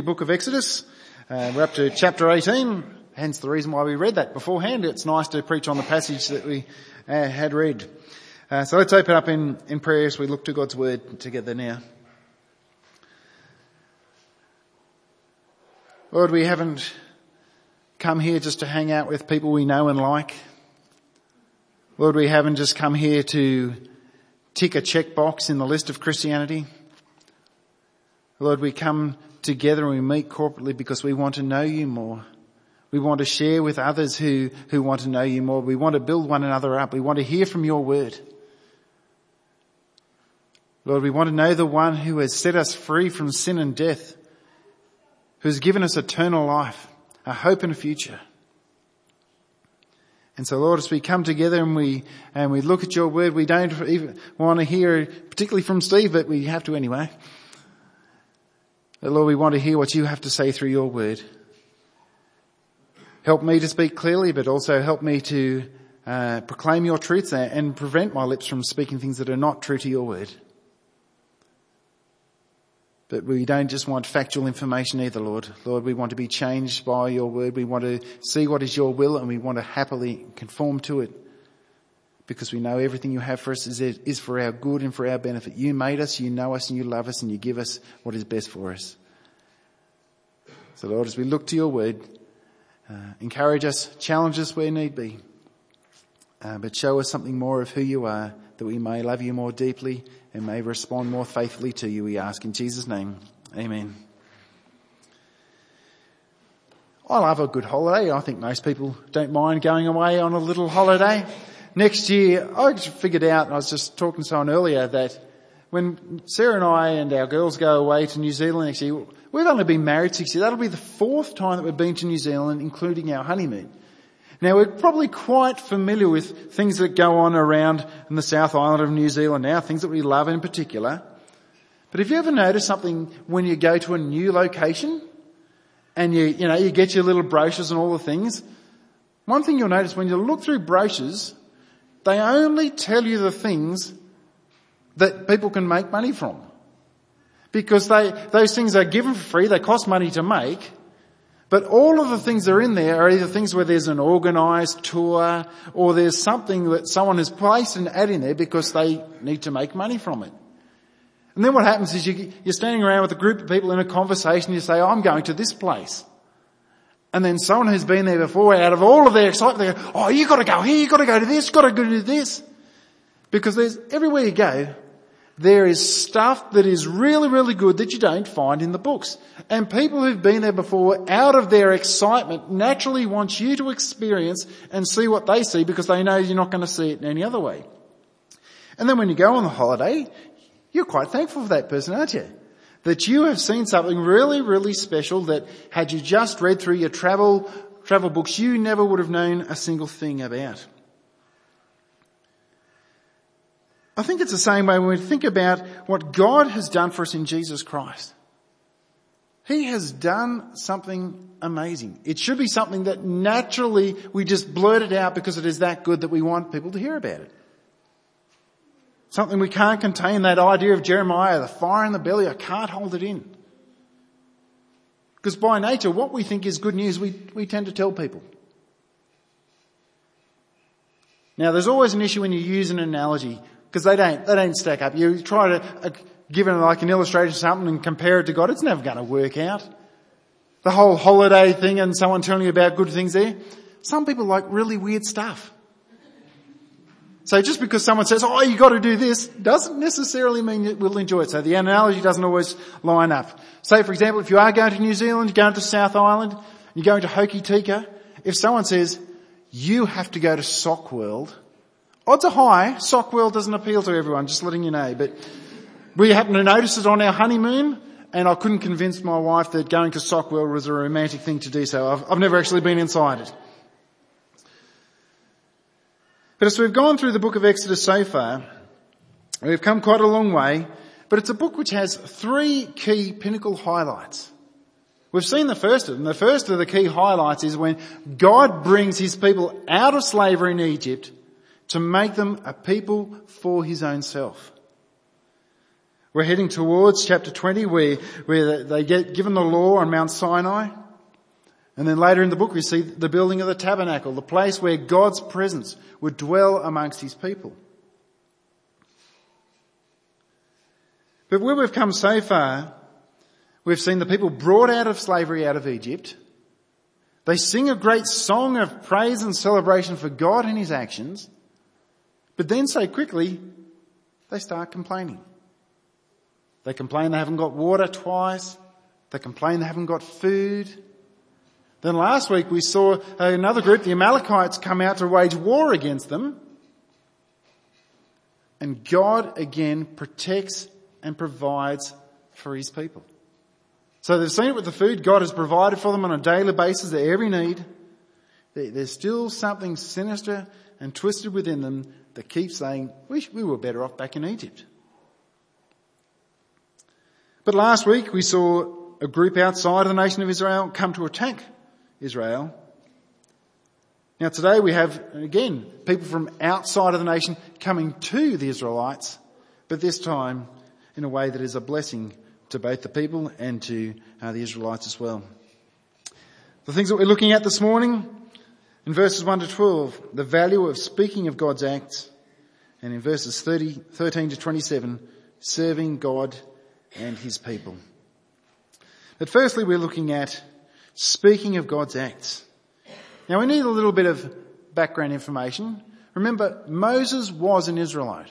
Book of Exodus. Uh, we're up to chapter 18, hence the reason why we read that beforehand. It's nice to preach on the passage that we uh, had read. Uh, so let's open up in, in prayer as we look to God's word together now. Lord, we haven't come here just to hang out with people we know and like. Lord, we haven't just come here to tick a checkbox in the list of Christianity. Lord, we come together and we meet corporately because we want to know you more. We want to share with others who, who want to know you more. We want to build one another up. We want to hear from your word. Lord, we want to know the one who has set us free from sin and death, who has given us eternal life, a hope and a future. And so Lord, as we come together and we, and we look at your word, we don't even want to hear, particularly from Steve, but we have to anyway. Lord, we want to hear what you have to say through your word. Help me to speak clearly, but also help me to uh, proclaim your truths and prevent my lips from speaking things that are not true to your word. But we don't just want factual information either, Lord. Lord, we want to be changed by your word. We want to see what is your will and we want to happily conform to it because we know everything you have for us is, is for our good and for our benefit. You made us, you know us, and you love us, and you give us what is best for us. So Lord, as we look to your word, uh, encourage us, challenge us where need be, uh, but show us something more of who you are, that we may love you more deeply and may respond more faithfully to you, we ask in Jesus' name. Amen. I love a good holiday. I think most people don't mind going away on a little holiday next year, I figured out, I was just talking to someone earlier that when Sarah and I and our girls go away to New Zealand next year, we've only been married six years. That'll be the fourth time that we've been to New Zealand, including our honeymoon. Now we're probably quite familiar with things that go on around in the South Island of New Zealand now, things that we love in particular. But have you ever noticed something when you go to a new location and you, you know, you get your little brochures and all the things? One thing you'll notice when you look through brochures, they only tell you the things that people can make money from. Because they, those things are given for free, they cost money to make, but all of the things that are in there are either things where there's an organised tour or there's something that someone has placed an ad in there because they need to make money from it. And then what happens is you, you're standing around with a group of people in a conversation, you say, oh, I'm going to this place. And then someone who's been there before, out of all of their excitement, they go, oh, you've gotta go here, you've gotta go to this, you've gotta go to this. Because there's, everywhere you go, there is stuff that is really, really good that you don't find in the books. And people who've been there before, out of their excitement, naturally want you to experience and see what they see because they know you're not going to see it in any other way. And then when you go on the holiday, you're quite thankful for that person, aren't you? that you have seen something really, really special that had you just read through your travel, travel books, you never would have known a single thing about. I think it's the same way when we think about what God has done for us in Jesus Christ. He has done something amazing. It should be something that naturally we just blurt it out because it is that good that we want people to hear about it. Something we can't contain, that idea of Jeremiah, the fire in the belly, I can't hold it in. Because by nature, what we think is good news, we, we tend to tell people. Now there's always an issue when you use an analogy, because they don't, they don't stack up. You try to uh, give it like an illustration of something and compare it to God, it's never going to work out. The whole holiday thing and someone telling you about good things there. Some people like really weird stuff. So just because someone says, oh, you gotta do this, doesn't necessarily mean you will enjoy it. So the analogy doesn't always line up. Say for example, if you are going to New Zealand, you're going to South Island, you're going to Hokitika, if someone says, you have to go to Sock World, odds are high, Sock World doesn't appeal to everyone, just letting you know, but we happened to notice it on our honeymoon, and I couldn't convince my wife that going to Sock World was a romantic thing to do so. I've, I've never actually been inside it. But as we've gone through the book of Exodus so far, we've come quite a long way, but it's a book which has three key pinnacle highlights. We've seen the first of them. The first of the key highlights is when God brings his people out of slavery in Egypt to make them a people for his own self. We're heading towards chapter 20 where, where they get given the law on Mount Sinai. And then later in the book we see the building of the tabernacle, the place where God's presence would dwell amongst his people. But where we've come so far, we've seen the people brought out of slavery out of Egypt. They sing a great song of praise and celebration for God and his actions. But then so quickly, they start complaining. They complain they haven't got water twice. They complain they haven't got food. Then last week we saw another group, the Amalekites, come out to wage war against them. And God again protects and provides for his people. So they've seen it with the food. God has provided for them on a daily basis their every need. There's still something sinister and twisted within them that keep saying, we, we were better off back in Egypt. But last week we saw a group outside of the nation of Israel come to attack Israel. Now today we have, again, people from outside of the nation coming to the Israelites, but this time in a way that is a blessing to both the people and to uh, the Israelites as well. The things that we're looking at this morning, in verses 1 to 12, the value of speaking of God's acts, and in verses 30, 13 to 27, serving God and his people. But firstly, we're looking at speaking of God's acts. Now we need a little bit of background information. Remember, Moses was an Israelite.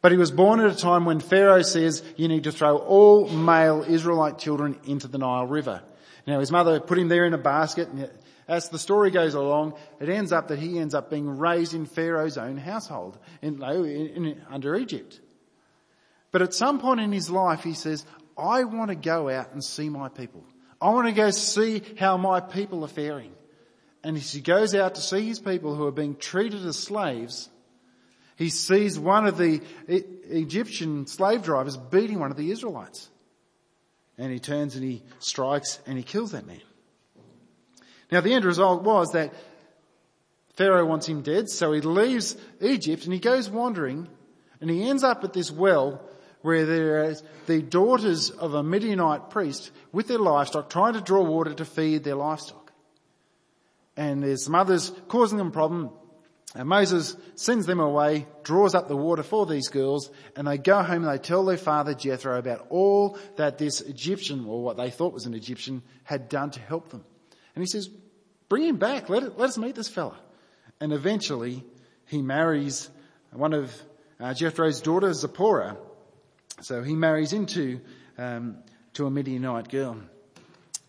But he was born at a time when Pharaoh says you need to throw all male Israelite children into the Nile River. Now his mother put him there in a basket as the story goes along, it ends up that he ends up being raised in Pharaoh's own household in, in, in, under Egypt. But at some point in his life, he says, I want to go out and see my people. I want to go see how my people are faring. And as he goes out to see his people who are being treated as slaves, he sees one of the Egyptian slave drivers beating one of the Israelites. And he turns and he strikes and he kills that man. Now the end result was that Pharaoh wants him dead, so he leaves Egypt and he goes wandering and he ends up at this well where there are the daughters of a Midianite priest with their livestock trying to draw water to feed their livestock. And there's mothers causing them problem. And Moses sends them away, draws up the water for these girls, and they go home and they tell their father Jethro about all that this Egyptian, or what they thought was an Egyptian, had done to help them. And he says, bring him back, let, it, let us meet this fella. And eventually he marries one of uh, Jethro's daughters, Zipporah, so he marries into um, to a Midianite girl.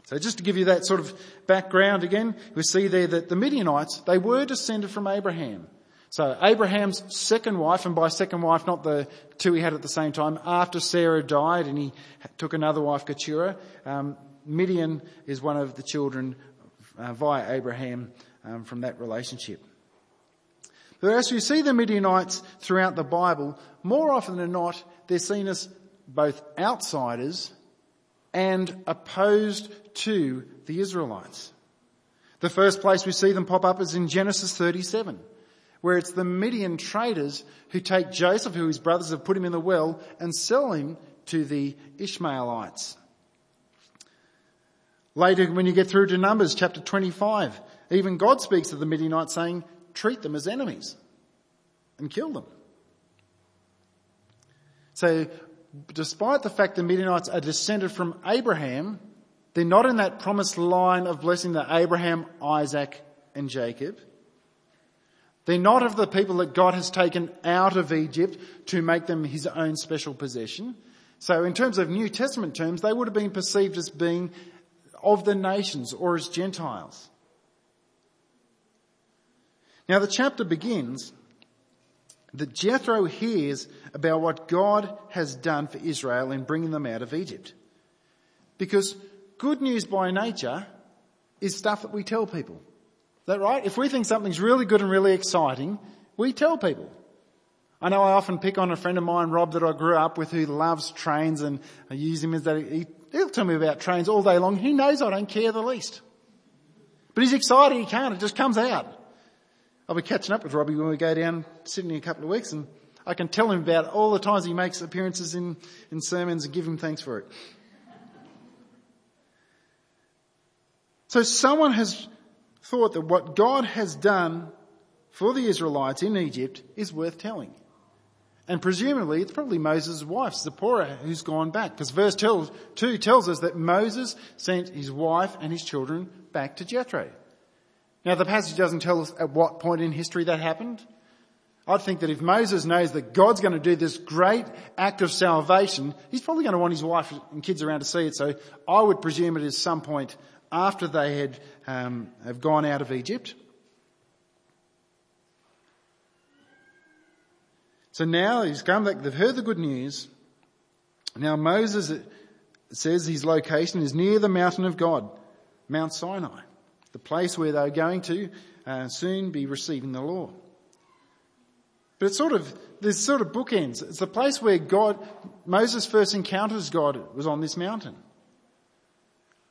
So just to give you that sort of background again, we see there that the Midianites, they were descended from Abraham. So Abraham's second wife, and by second wife, not the two he had at the same time, after Sarah died and he took another wife, Keturah, um, Midian is one of the children uh, via Abraham um, from that relationship. But as we see the Midianites throughout the Bible, more often than not, they're seen as both outsiders and opposed to the Israelites. The first place we see them pop up is in Genesis 37, where it's the Midian traders who take Joseph, who his brothers have put him in the well, and sell him to the Ishmaelites. Later, when you get through to Numbers chapter 25, even God speaks to the Midianites saying, treat them as enemies and kill them. So despite the fact the Midianites are descended from Abraham, they're not in that promised line of blessing that Abraham, Isaac and Jacob. They're not of the people that God has taken out of Egypt to make them his own special possession. So in terms of New Testament terms, they would have been perceived as being of the nations or as Gentiles. Now the chapter begins that Jethro hears about what God has done for Israel in bringing them out of Egypt. Because good news by nature is stuff that we tell people. Is that right? If we think something's really good and really exciting, we tell people. I know I often pick on a friend of mine, Rob, that I grew up with who loves trains and I use him as that. He, he'll tell me about trains all day long. He knows I don't care the least. But he's excited, he can't, it just comes out. I'll be catching up with Robbie when we go down Sydney in a couple of weeks and I can tell him about all the times he makes appearances in, in sermons and give him thanks for it. So someone has thought that what God has done for the Israelites in Egypt is worth telling. And presumably it's probably Moses' wife, Zipporah, who's gone back. Because verse 2 tells us that Moses sent his wife and his children back to Jethro. Now the passage doesn't tell us at what point in history that happened. I'd think that if Moses knows that God's going to do this great act of salvation, he's probably going to want his wife and kids around to see it. So I would presume it is some point after they had um, have gone out of Egypt. So now he's come back, they've heard the good news. Now Moses says his location is near the mountain of God, Mount Sinai, the place where they're going to uh, soon be receiving the law. But it's sort of, there's sort of bookends. It's the place where God, Moses first encounters God was on this mountain.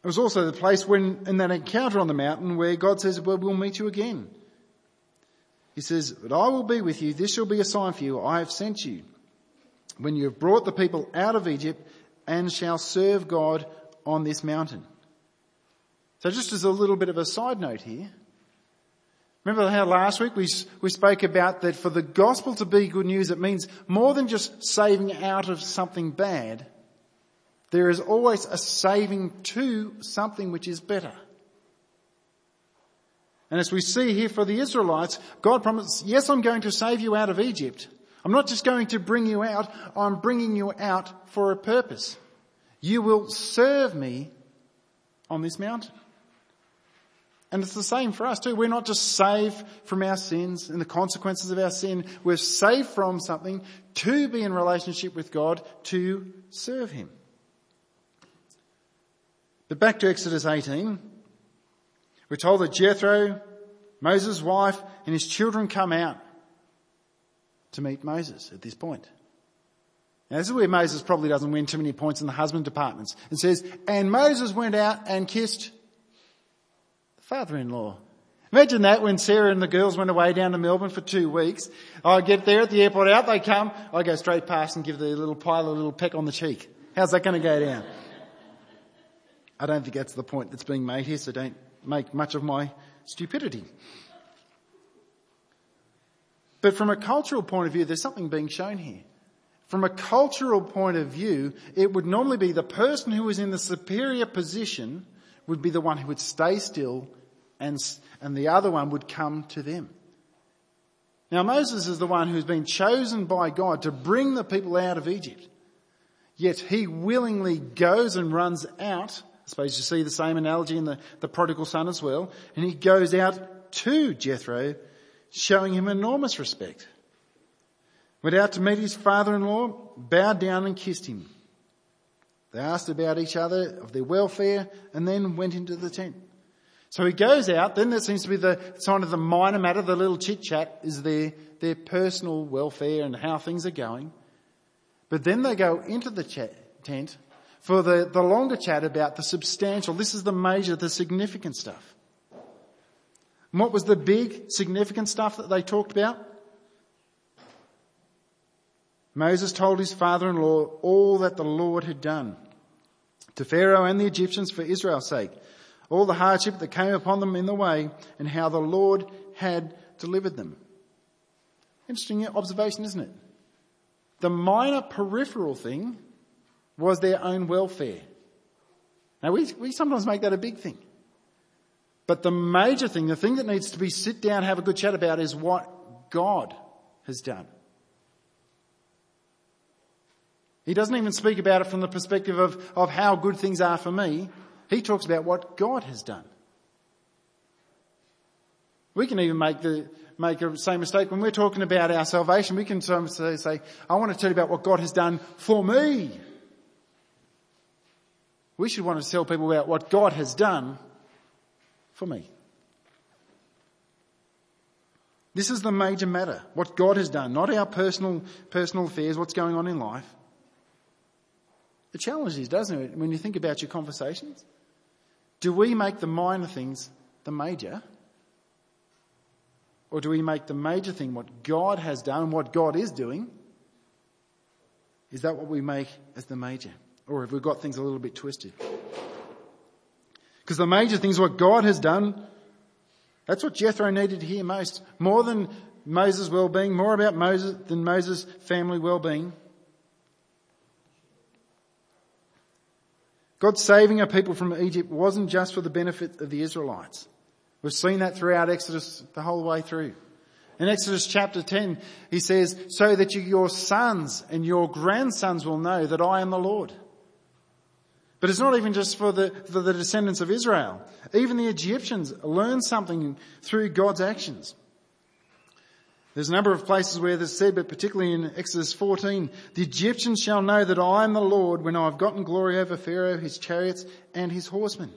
It was also the place when, in that encounter on the mountain where God says, well, we'll meet you again. He says, but I will be with you. This shall be a sign for you. I have sent you when you have brought the people out of Egypt and shall serve God on this mountain. So just as a little bit of a side note here, remember how last week we, we spoke about that for the gospel to be good news, it means more than just saving out of something bad. There is always a saving to something which is better. And as we see here for the Israelites, God promised, yes, I'm going to save you out of Egypt. I'm not just going to bring you out, I'm bringing you out for a purpose. You will serve me on this mountain. And it's the same for us too. We're not just saved from our sins and the consequences of our sin. We're saved from something to be in relationship with God, to serve Him. But back to Exodus 18. We're told that Jethro, Moses' wife, and his children come out to meet Moses at this point. Now this is where Moses probably doesn't win too many points in the husband departments. It says, and Moses went out and kissed the father-in-law. Imagine that when Sarah and the girls went away down to Melbourne for two weeks. I get there at the airport, out they come. I go straight past and give the little pilot a little peck on the cheek. How's that going to go down? I don't think that's the point that's being made here, so don't make much of my stupidity. But from a cultural point of view, there's something being shown here. From a cultural point of view, it would normally be the person who was in the superior position would be the one who would stay still and, and the other one would come to them. Now Moses is the one who's been chosen by God to bring the people out of Egypt. Yet he willingly goes and runs out suppose you see the same analogy in the, the prodigal son as well. And he goes out to Jethro, showing him enormous respect. Went out to meet his father-in-law, bowed down and kissed him. They asked about each other, of their welfare, and then went into the tent. So he goes out, then there seems to be the sign of the minor matter, the little chit chat is their, their personal welfare and how things are going. But then they go into the tent for the, the longer chat about the substantial. This is the major, the significant stuff. And what was the big, significant stuff that they talked about? Moses told his father-in-law all that the Lord had done to Pharaoh and the Egyptians for Israel's sake, all the hardship that came upon them in the way and how the Lord had delivered them. Interesting observation, isn't it? The minor peripheral thing was their own welfare. Now we, we sometimes make that a big thing. But the major thing, the thing that needs to be sit down, have a good chat about is what God has done. He doesn't even speak about it from the perspective of, of how good things are for me. He talks about what God has done. We can even make the, make the same mistake when we're talking about our salvation. We can say, say, I want to tell you about what God has done for me. We should want to tell people about what God has done for me. This is the major matter. What God has done, not our personal, personal affairs, what's going on in life. The challenge is, doesn't it, when you think about your conversations? Do we make the minor things the major? Or do we make the major thing what God has done and what God is doing Is that what we make as the major? Or have we got things a little bit twisted? Because the major thing is what God has done. That's what Jethro needed to hear most. More than Moses' well-being, more about Moses than Moses' family well-being. God saving a people from Egypt wasn't just for the benefit of the Israelites. We've seen that throughout Exodus the whole way through. In Exodus chapter 10, he says, so that you, your sons and your grandsons will know that I am the Lord. But it's not even just for the, for the descendants of Israel. Even the Egyptians learn something through God's actions. There's a number of places where this is said, but particularly in Exodus 14, the Egyptians shall know that I am the Lord when I've gotten glory over Pharaoh, his chariots, and his horsemen.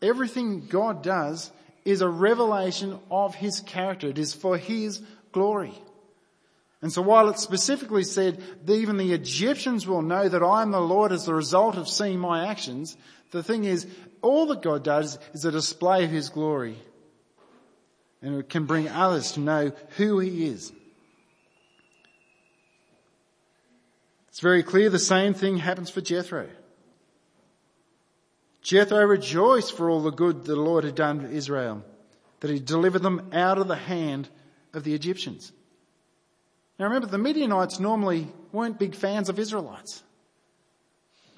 Everything God does is a revelation of his character. It is for his glory. And so while it specifically said that even the Egyptians will know that I am the Lord as the result of seeing my actions, the thing is, all that God does is a display of his glory. And it can bring others to know who he is. It's very clear the same thing happens for Jethro. Jethro rejoiced for all the good the Lord had done for Israel, that he delivered them out of the hand of the Egyptians. Now remember, the Midianites normally weren't big fans of Israelites.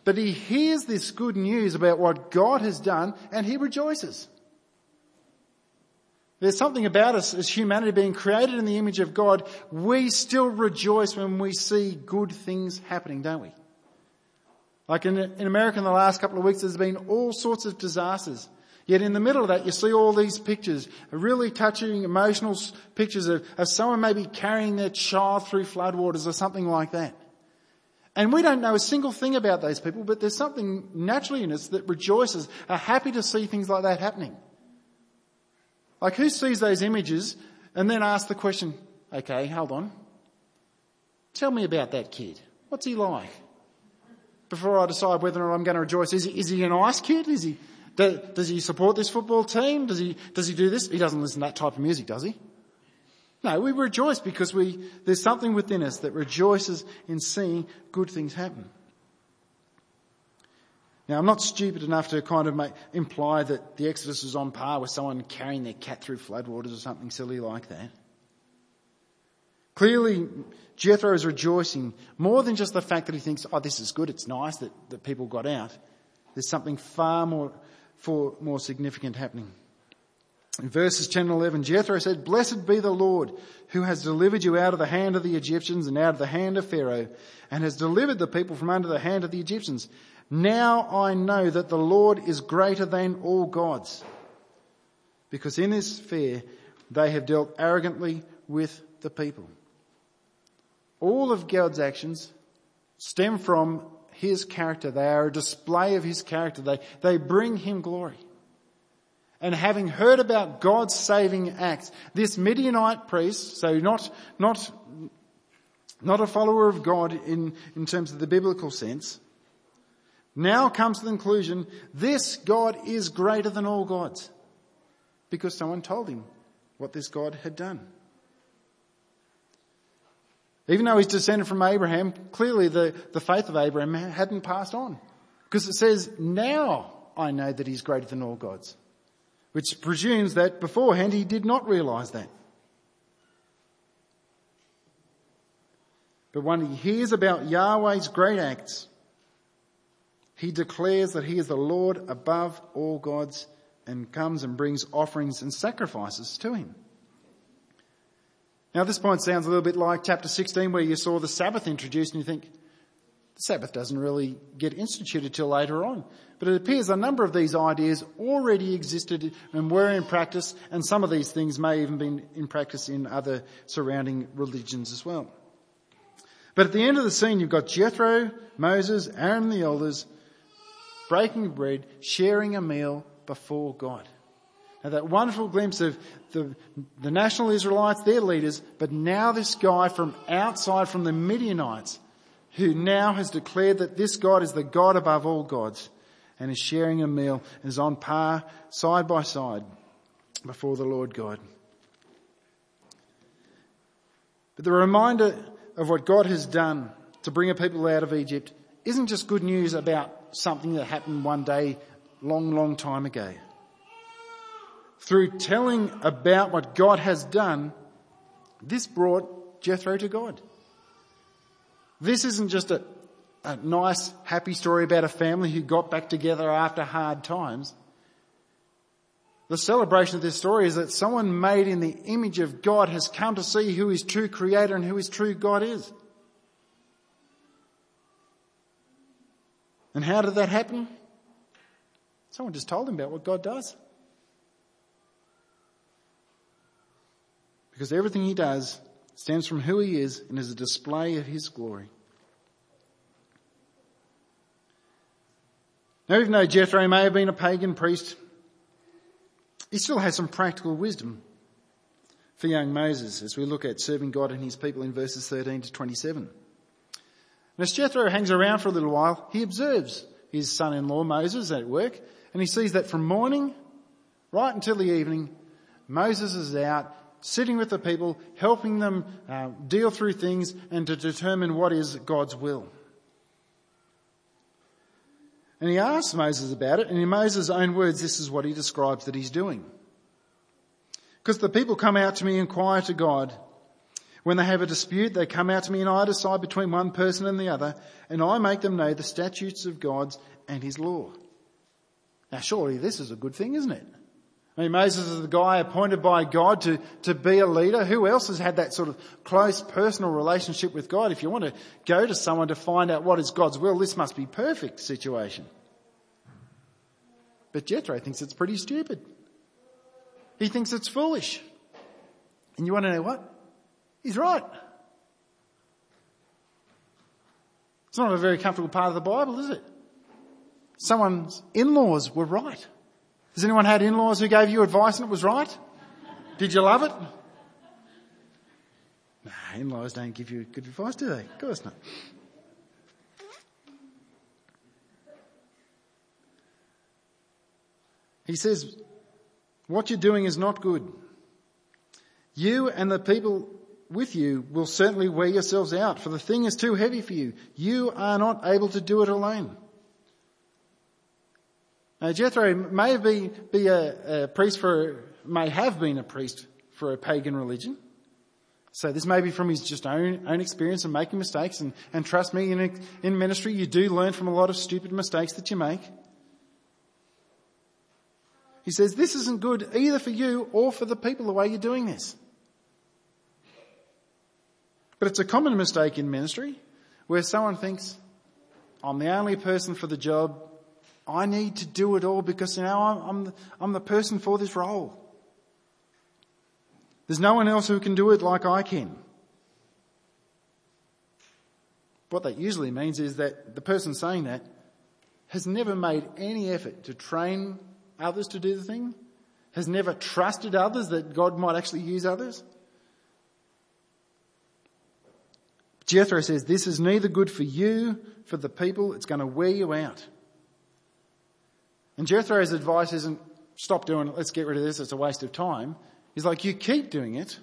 But he hears this good news about what God has done and he rejoices. There's something about us as humanity being created in the image of God. We still rejoice when we see good things happening, don't we? Like in, in America in the last couple of weeks, there's been all sorts of disasters. Yet in the middle of that, you see all these pictures, really touching, emotional pictures of, of someone maybe carrying their child through floodwaters or something like that. And we don't know a single thing about those people, but there's something naturally in us that rejoices, are happy to see things like that happening. Like who sees those images and then asks the question, okay, hold on. Tell me about that kid. What's he like? Before I decide whether or not I'm going to rejoice. Is he, is he a nice kid? Is he, does he support this football team? Does he, does he do this? He doesn't listen to that type of music, does he? No, we rejoice because we, there's something within us that rejoices in seeing good things happen. Now I'm not stupid enough to kind of make, imply that the Exodus is on par with someone carrying their cat through floodwaters or something silly like that. Clearly, Jethro is rejoicing more than just the fact that he thinks, oh, this is good, it's nice that, that people got out. There's something far more for more significant happening. In verses 10 and 11, Jethro said, Blessed be the Lord who has delivered you out of the hand of the Egyptians and out of the hand of Pharaoh and has delivered the people from under the hand of the Egyptians. Now I know that the Lord is greater than all gods because in this fair they have dealt arrogantly with the people. All of God's actions stem from his character. They are a display of his character. They, they bring him glory. And having heard about God's saving acts, this Midianite priest, so not, not, not a follower of God in, in terms of the biblical sense, now comes to the conclusion, this God is greater than all gods. Because someone told him what this God had done. Even though he's descended from Abraham, clearly the, the faith of Abraham hadn't passed on. Because it says, now I know that he's greater than all gods. Which presumes that beforehand he did not realize that. But when he hears about Yahweh's great acts, he declares that he is the Lord above all gods and comes and brings offerings and sacrifices to him. Now this point sounds a little bit like chapter 16 where you saw the Sabbath introduced and you think, the Sabbath doesn't really get instituted till later on. But it appears a number of these ideas already existed and were in practice and some of these things may even be in practice in other surrounding religions as well. But at the end of the scene you've got Jethro, Moses, Aaron and the elders breaking bread, sharing a meal before God. Now that wonderful glimpse of the, the national Israelites, their leaders, but now this guy from outside from the Midianites who now has declared that this God is the God above all gods and is sharing a meal is on par side by side before the Lord God. But the reminder of what God has done to bring a people out of Egypt isn't just good news about something that happened one day long, long time ago. Through telling about what God has done, this brought Jethro to God. This isn't just a, a nice, happy story about a family who got back together after hard times. The celebration of this story is that someone made in the image of God has come to see who his true creator and who his true God is. And how did that happen? Someone just told him about what God does. Because everything he does stems from who he is and is a display of his glory. Now even though Jethro may have been a pagan priest, he still has some practical wisdom for young Moses as we look at serving God and his people in verses 13 to 27. And as Jethro hangs around for a little while, he observes his son-in-law Moses at work and he sees that from morning right until the evening, Moses is out sitting with the people, helping them uh, deal through things and to determine what is God's will. And he asks Moses about it, and in Moses' own words, this is what he describes that he's doing. Because the people come out to me and inquire to God, when they have a dispute, they come out to me and I decide between one person and the other, and I make them know the statutes of God and his law. Now surely this is a good thing, isn't it? I mean, Moses is the guy appointed by God to, to be a leader. Who else has had that sort of close personal relationship with God? If you want to go to someone to find out what is God's will, this must be perfect situation. But Jethro thinks it's pretty stupid. He thinks it's foolish. And you want to know what? He's right. It's not a very comfortable part of the Bible, is it? Someone's in-laws were right. Has anyone had in-laws who gave you advice and it was right? Did you love it? Nah, in-laws don't give you good advice, do they? Of course not. He says, what you're doing is not good. You and the people with you will certainly wear yourselves out, for the thing is too heavy for you. You are not able to do it alone. Now Jethro may be, be a, a priest for, may have been a priest for a pagan religion. So this may be from his just own, own experience of making mistakes and, and trust me, in, in ministry you do learn from a lot of stupid mistakes that you make. He says this isn't good either for you or for the people the way you're doing this. But it's a common mistake in ministry where someone thinks, I'm the only person for the job. I need to do it all because you know I'm, I'm, the, I'm the person for this role. There's no one else who can do it like I can. What that usually means is that the person saying that has never made any effort to train others to do the thing, has never trusted others that God might actually use others. Jethro says, this is neither good for you, for the people, it's going to wear you out. And Jethro's advice isn't stop doing it, let's get rid of this, it's a waste of time. He's like, you keep doing it,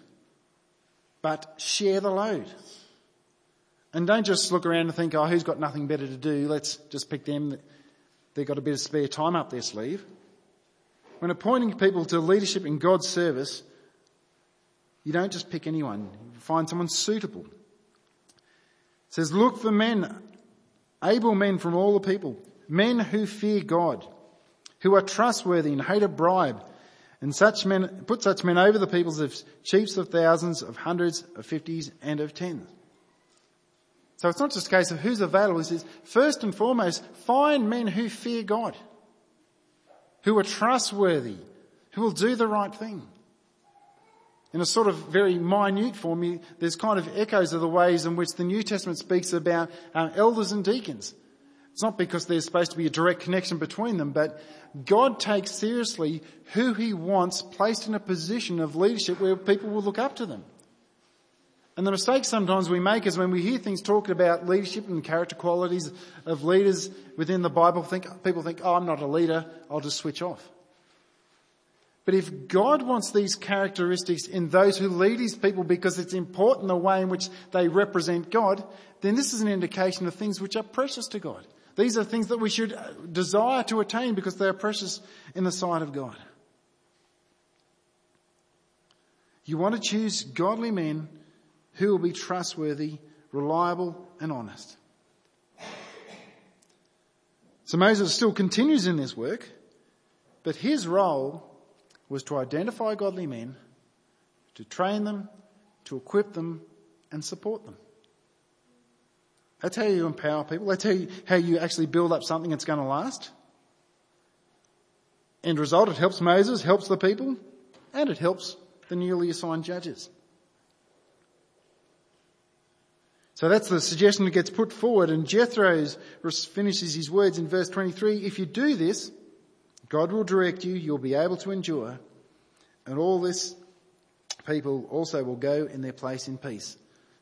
but share the load. And don't just look around and think, oh, who's got nothing better to do? Let's just pick them. They've got a bit of spare time up their sleeve. When appointing people to leadership in God's service, you don't just pick anyone. You find someone suitable. It says, look for men, able men from all the people, men who fear God, who are trustworthy and hate a bribe, and such men, put such men over the peoples of chiefs of thousands, of hundreds, of fifties, and of tens. So it's not just a case of who's available. It says, first and foremost, find men who fear God, who are trustworthy, who will do the right thing in a sort of very minute form, there's kind of echoes of the ways in which the New Testament speaks about uh, elders and deacons. It's not because there's supposed to be a direct connection between them, but God takes seriously who He wants placed in a position of leadership where people will look up to them. And the mistake sometimes we make is when we hear things talking about leadership and character qualities of leaders within the Bible, think, people think, oh, I'm not a leader, I'll just switch off. But if God wants these characteristics in those who lead his people because it's important the way in which they represent God, then this is an indication of things which are precious to God. These are things that we should desire to attain because they are precious in the sight of God. You want to choose godly men who will be trustworthy, reliable and honest. So Moses still continues in this work, but his role was to identify godly men, to train them, to equip them, and support them. That's how you empower people. That's how you, how you actually build up something that's going to last. End result, it helps Moses, helps the people, and it helps the newly assigned judges. So that's the suggestion that gets put forward and Jethro finishes his words in verse 23. If you do this, God will direct you, you'll be able to endure, and all this people also will go in their place in peace.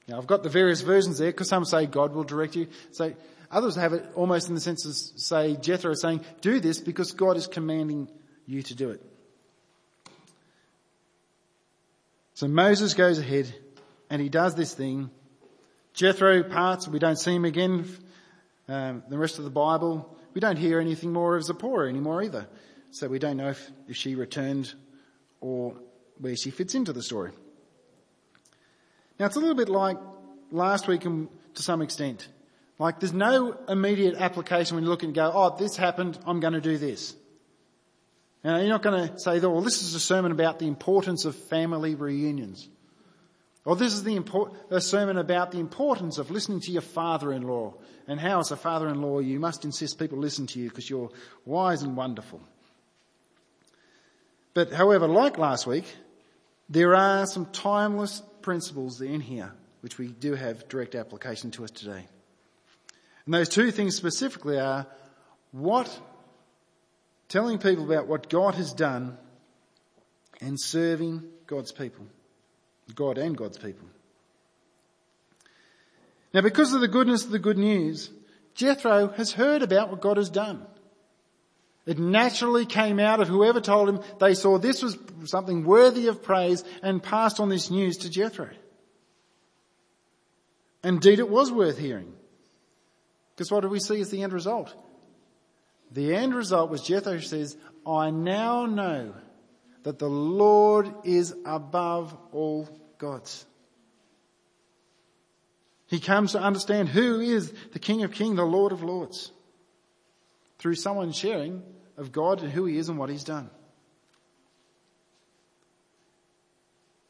Now I've got the various versions there because some say God will direct you. So others have it almost in the sense of say Jethro saying, do this because God is commanding you to do it. So Moses goes ahead and he does this thing. Jethro parts, we don't see him again. Um, the rest of the Bible, we don't hear anything more of Zipporah anymore either. So we don't know if, if she returned or where she fits into the story. Now it's a little bit like last week and to some extent. Like there's no immediate application when you look and go, oh, this happened, I'm going to do this. Now you're not going to say, well, this is a sermon about the importance of family reunions. Or this is the import, a sermon about the importance of listening to your father-in-law and how as a father-in-law you must insist people listen to you because you're wise and wonderful. But however, like last week, there are some timeless principles in here which we do have direct application to us today. And those two things specifically are what, telling people about what God has done and serving God's people. God and God's people. Now because of the goodness of the good news, Jethro has heard about what God has done. It naturally came out of whoever told him they saw this was something worthy of praise and passed on this news to Jethro. Indeed, it was worth hearing. Because what do we see as the end result? The end result was Jethro says, I now know that the Lord is above all gods. He comes to understand who is the King of Kings, the Lord of Lords, through someone sharing of God and who He is and what He's done.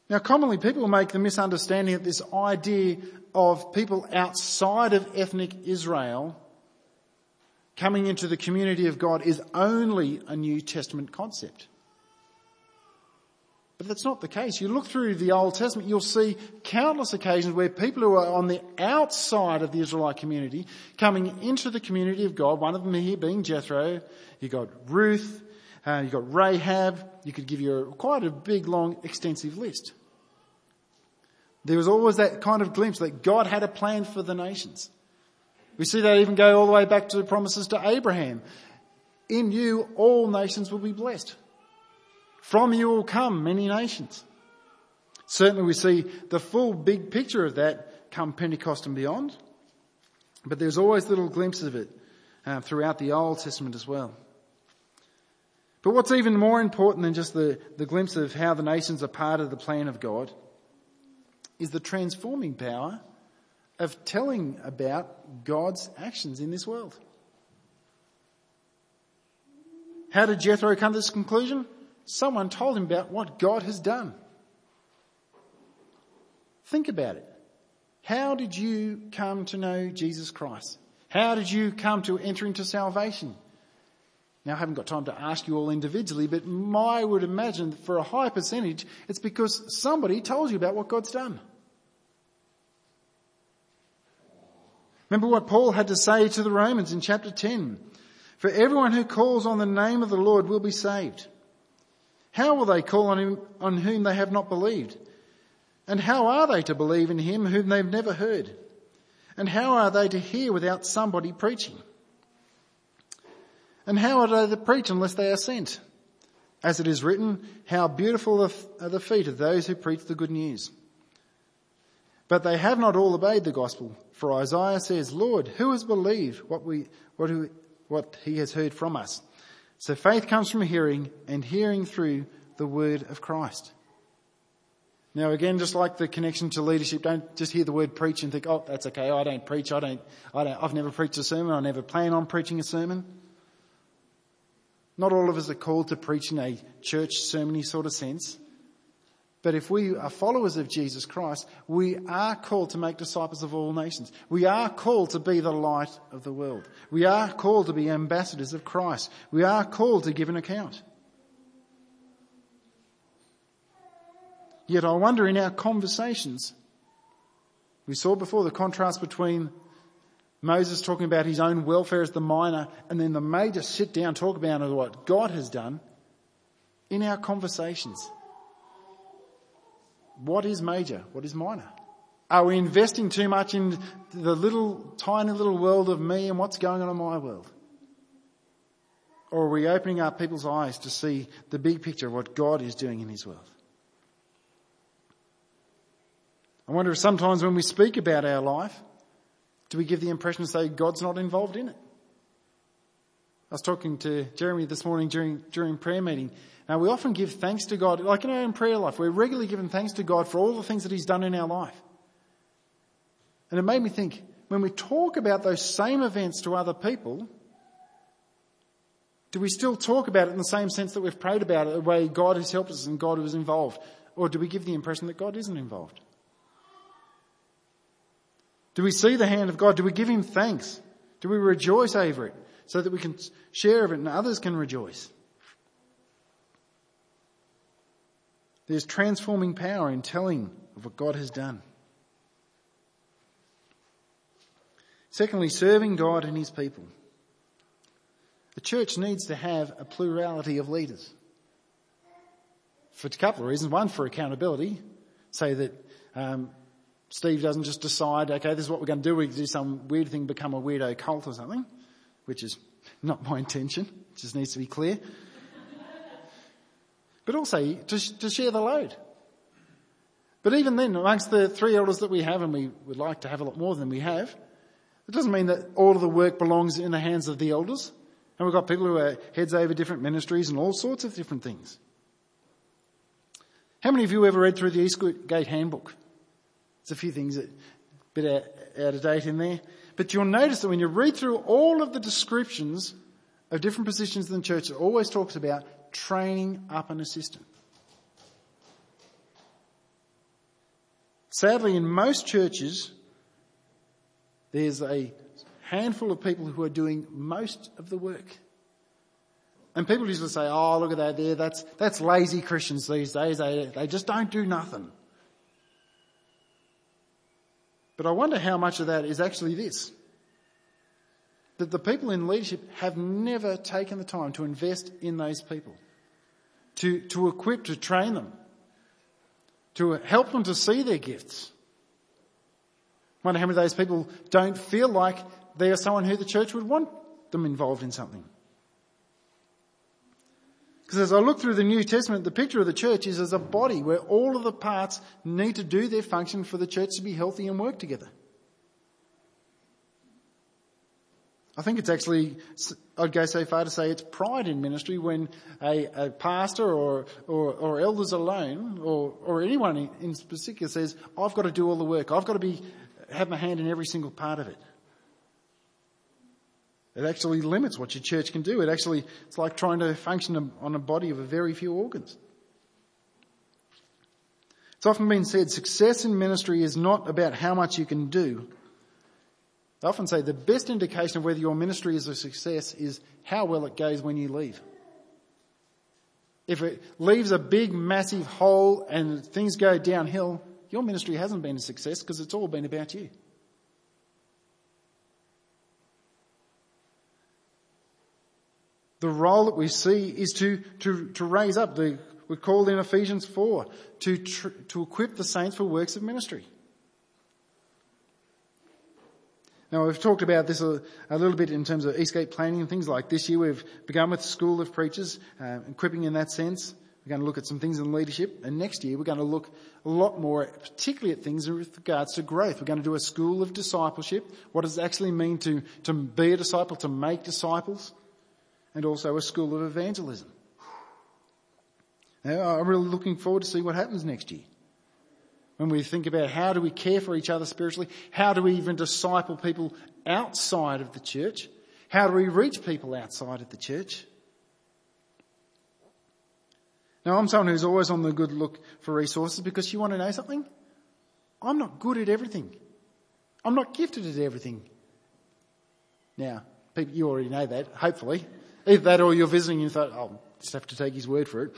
Now commonly people make the misunderstanding that this idea of people outside of ethnic Israel coming into the community of God is only a New Testament concept. But that's not the case. You look through the Old Testament, you'll see countless occasions where people who are on the outside of the Israelite community coming into the community of God, one of them here being Jethro, you got Ruth, uh, you got Rahab, you could give you quite a big, long, extensive list. There was always that kind of glimpse that God had a plan for the nations. We see that even go all the way back to the promises to Abraham. In you, all nations will be blessed. From you will come many nations. Certainly we see the full big picture of that come Pentecost and beyond. But there's always little glimpses of it uh, throughout the Old Testament as well. But what's even more important than just the, the glimpse of how the nations are part of the plan of God is the transforming power of telling about God's actions in this world. How did Jethro come to this conclusion? Someone told him about what God has done. Think about it. How did you come to know Jesus Christ? How did you come to enter into salvation? Now I haven't got time to ask you all individually, but I would imagine that for a high percentage, it's because somebody told you about what God's done. Remember what Paul had to say to the Romans in chapter 10. For everyone who calls on the name of the Lord will be saved. How will they call on him on whom they have not believed? And how are they to believe in him whom they've never heard? And how are they to hear without somebody preaching? And how are they to preach unless they are sent? As it is written, how beautiful are the feet of those who preach the good news. But they have not all obeyed the gospel. For Isaiah says, Lord, who has believed what we, what, what he has heard from us? So faith comes from hearing and hearing through the word of Christ. Now again, just like the connection to leadership, don't just hear the word preach and think, oh, that's okay. I don't preach. I don't, I don't, I've never preached a sermon. I never plan on preaching a sermon. Not all of us are called to preach in a church sermony sort of sense. But if we are followers of Jesus Christ, we are called to make disciples of all nations. We are called to be the light of the world. We are called to be ambassadors of Christ. We are called to give an account. Yet I wonder in our conversations, we saw before the contrast between Moses talking about his own welfare as the minor and then the major sit down talk about what God has done in our conversations. What is major? What is minor? Are we investing too much in the little, tiny little world of me and what's going on in my world? Or are we opening up people's eyes to see the big picture of what God is doing in his world? I wonder if sometimes when we speak about our life, do we give the impression to say God's not involved in it? I was talking to Jeremy this morning during, during prayer meeting now we often give thanks to God, like in our own prayer life, we're regularly giving thanks to God for all the things that He's done in our life. And it made me think, when we talk about those same events to other people, do we still talk about it in the same sense that we've prayed about it, the way God has helped us and God was involved? Or do we give the impression that God isn't involved? Do we see the hand of God? Do we give Him thanks? Do we rejoice over it so that we can share of it and others can rejoice? There's transforming power in telling of what God has done. Secondly, serving God and His people. The church needs to have a plurality of leaders. For a couple of reasons. One, for accountability. Say that um, Steve doesn't just decide, okay, this is what we're going to do. We do some weird thing, become a weirdo cult or something, which is not my intention. It just needs to be clear but also to, to share the load. But even then, amongst the three elders that we have, and we would like to have a lot more than we have, it doesn't mean that all of the work belongs in the hands of the elders. And we've got people who are heads over different ministries and all sorts of different things. How many of you ever read through the Eastgate Handbook? There's a few things that a bit out, out of date in there. But you'll notice that when you read through all of the descriptions of different positions in the church, it always talks about training up an assistant. Sadly, in most churches, there's a handful of people who are doing most of the work. And people usually say, oh, look at that there, that's, that's lazy Christians these days, they, they just don't do nothing. But I wonder how much of that is actually this that the people in leadership have never taken the time to invest in those people, to, to equip, to train them, to help them to see their gifts. I wonder how many of those people don't feel like they are someone who the church would want them involved in something. Because as I look through the New Testament, the picture of the church is as a body where all of the parts need to do their function for the church to be healthy and work together. I think it's actually, I'd go so far to say it's pride in ministry when a, a pastor or, or, or, elders alone or, or anyone in, in particular says, I've got to do all the work. I've got to be, have my hand in every single part of it. It actually limits what your church can do. It actually, it's like trying to function on a body of a very few organs. It's often been said success in ministry is not about how much you can do, I often say the best indication of whether your ministry is a success is how well it goes when you leave. If it leaves a big massive hole and things go downhill, your ministry hasn't been a success because it's all been about you. The role that we see is to, to, to raise up, the, we're called in Ephesians 4, to, to equip the saints for works of ministry. Now we've talked about this a, a, little bit in terms of Eastgate planning and things like this year. We've begun with School of Preachers, uh, equipping in that sense. We're going to look at some things in leadership. And next year we're going to look a lot more, particularly at things with regards to growth. We're going to do a school of discipleship. What does it actually mean to, to be a disciple, to make disciples? And also a school of evangelism. Now, I'm really looking forward to see what happens next year. When we think about how do we care for each other spiritually, how do we even disciple people outside of the church, how do we reach people outside of the church? Now I'm someone who's always on the good look for resources because you want to know something? I'm not good at everything. I'm not gifted at everything. Now, people, you already know that, hopefully. Either that or you're visiting and you thought, I'll just have to take his word for it.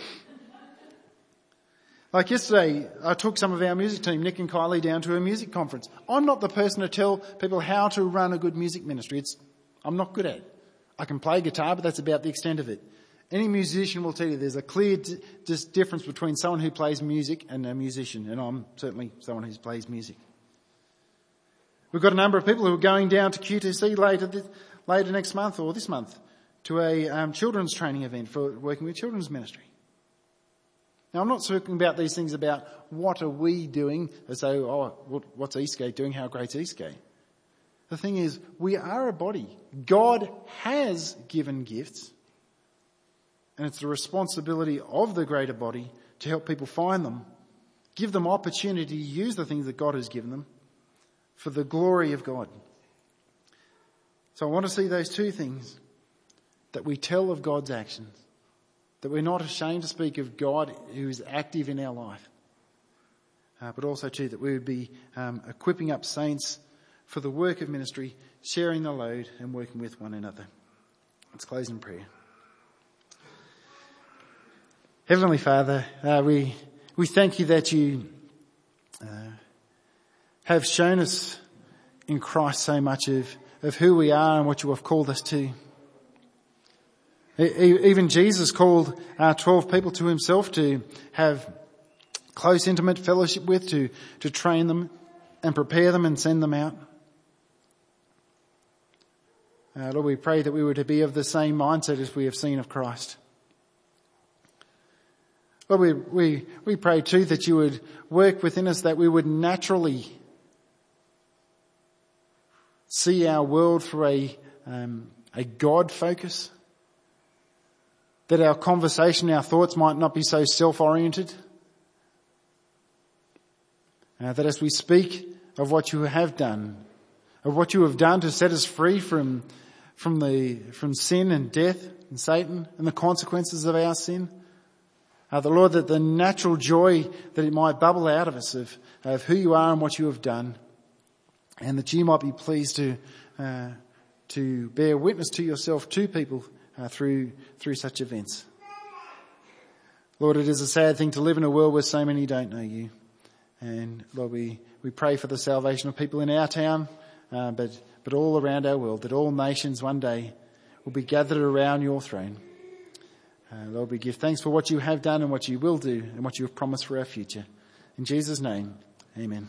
Like yesterday, I took some of our music team, Nick and Kylie, down to a music conference. I'm not the person to tell people how to run a good music ministry. It's, I'm not good at it. I can play guitar, but that's about the extent of it. Any musician will tell you there's a clear d- difference between someone who plays music and a musician, and I'm certainly someone who plays music. We've got a number of people who are going down to QTC later, this, later next month or this month to a um, children's training event for working with children's ministry. Now I'm not talking about these things about what are we doing as though, oh, what's Eastgate doing? How great's Eastgate? The thing is, we are a body. God has given gifts and it's the responsibility of the greater body to help people find them, give them opportunity to use the things that God has given them for the glory of God. So I want to see those two things that we tell of God's actions that we're not ashamed to speak of God who is active in our life. Uh, but also too that we would be um, equipping up saints for the work of ministry, sharing the load and working with one another. Let's close in prayer. Heavenly Father, uh, we, we thank you that you uh, have shown us in Christ so much of, of who we are and what you have called us to. Even Jesus called uh, 12 people to himself to have close, intimate fellowship with, to, to train them and prepare them and send them out. Uh, Lord, we pray that we were to be of the same mindset as we have seen of Christ. Lord, we, we, we pray too that you would work within us that we would naturally see our world through a, um, a God focus that our conversation, our thoughts might not be so self-oriented. Uh, that as we speak of what you have done, of what you have done to set us free from, from the, from sin and death and Satan and the consequences of our sin, uh, the Lord, that the natural joy that it might bubble out of us of, of who you are and what you have done, and that you might be pleased to, uh, to bear witness to yourself to people uh, through, through such events. Lord, it is a sad thing to live in a world where so many don't know you. And Lord, we, we pray for the salvation of people in our town, uh, but, but all around our world, that all nations one day will be gathered around your throne. Uh, Lord, we give thanks for what you have done and what you will do and what you have promised for our future. In Jesus' name, amen.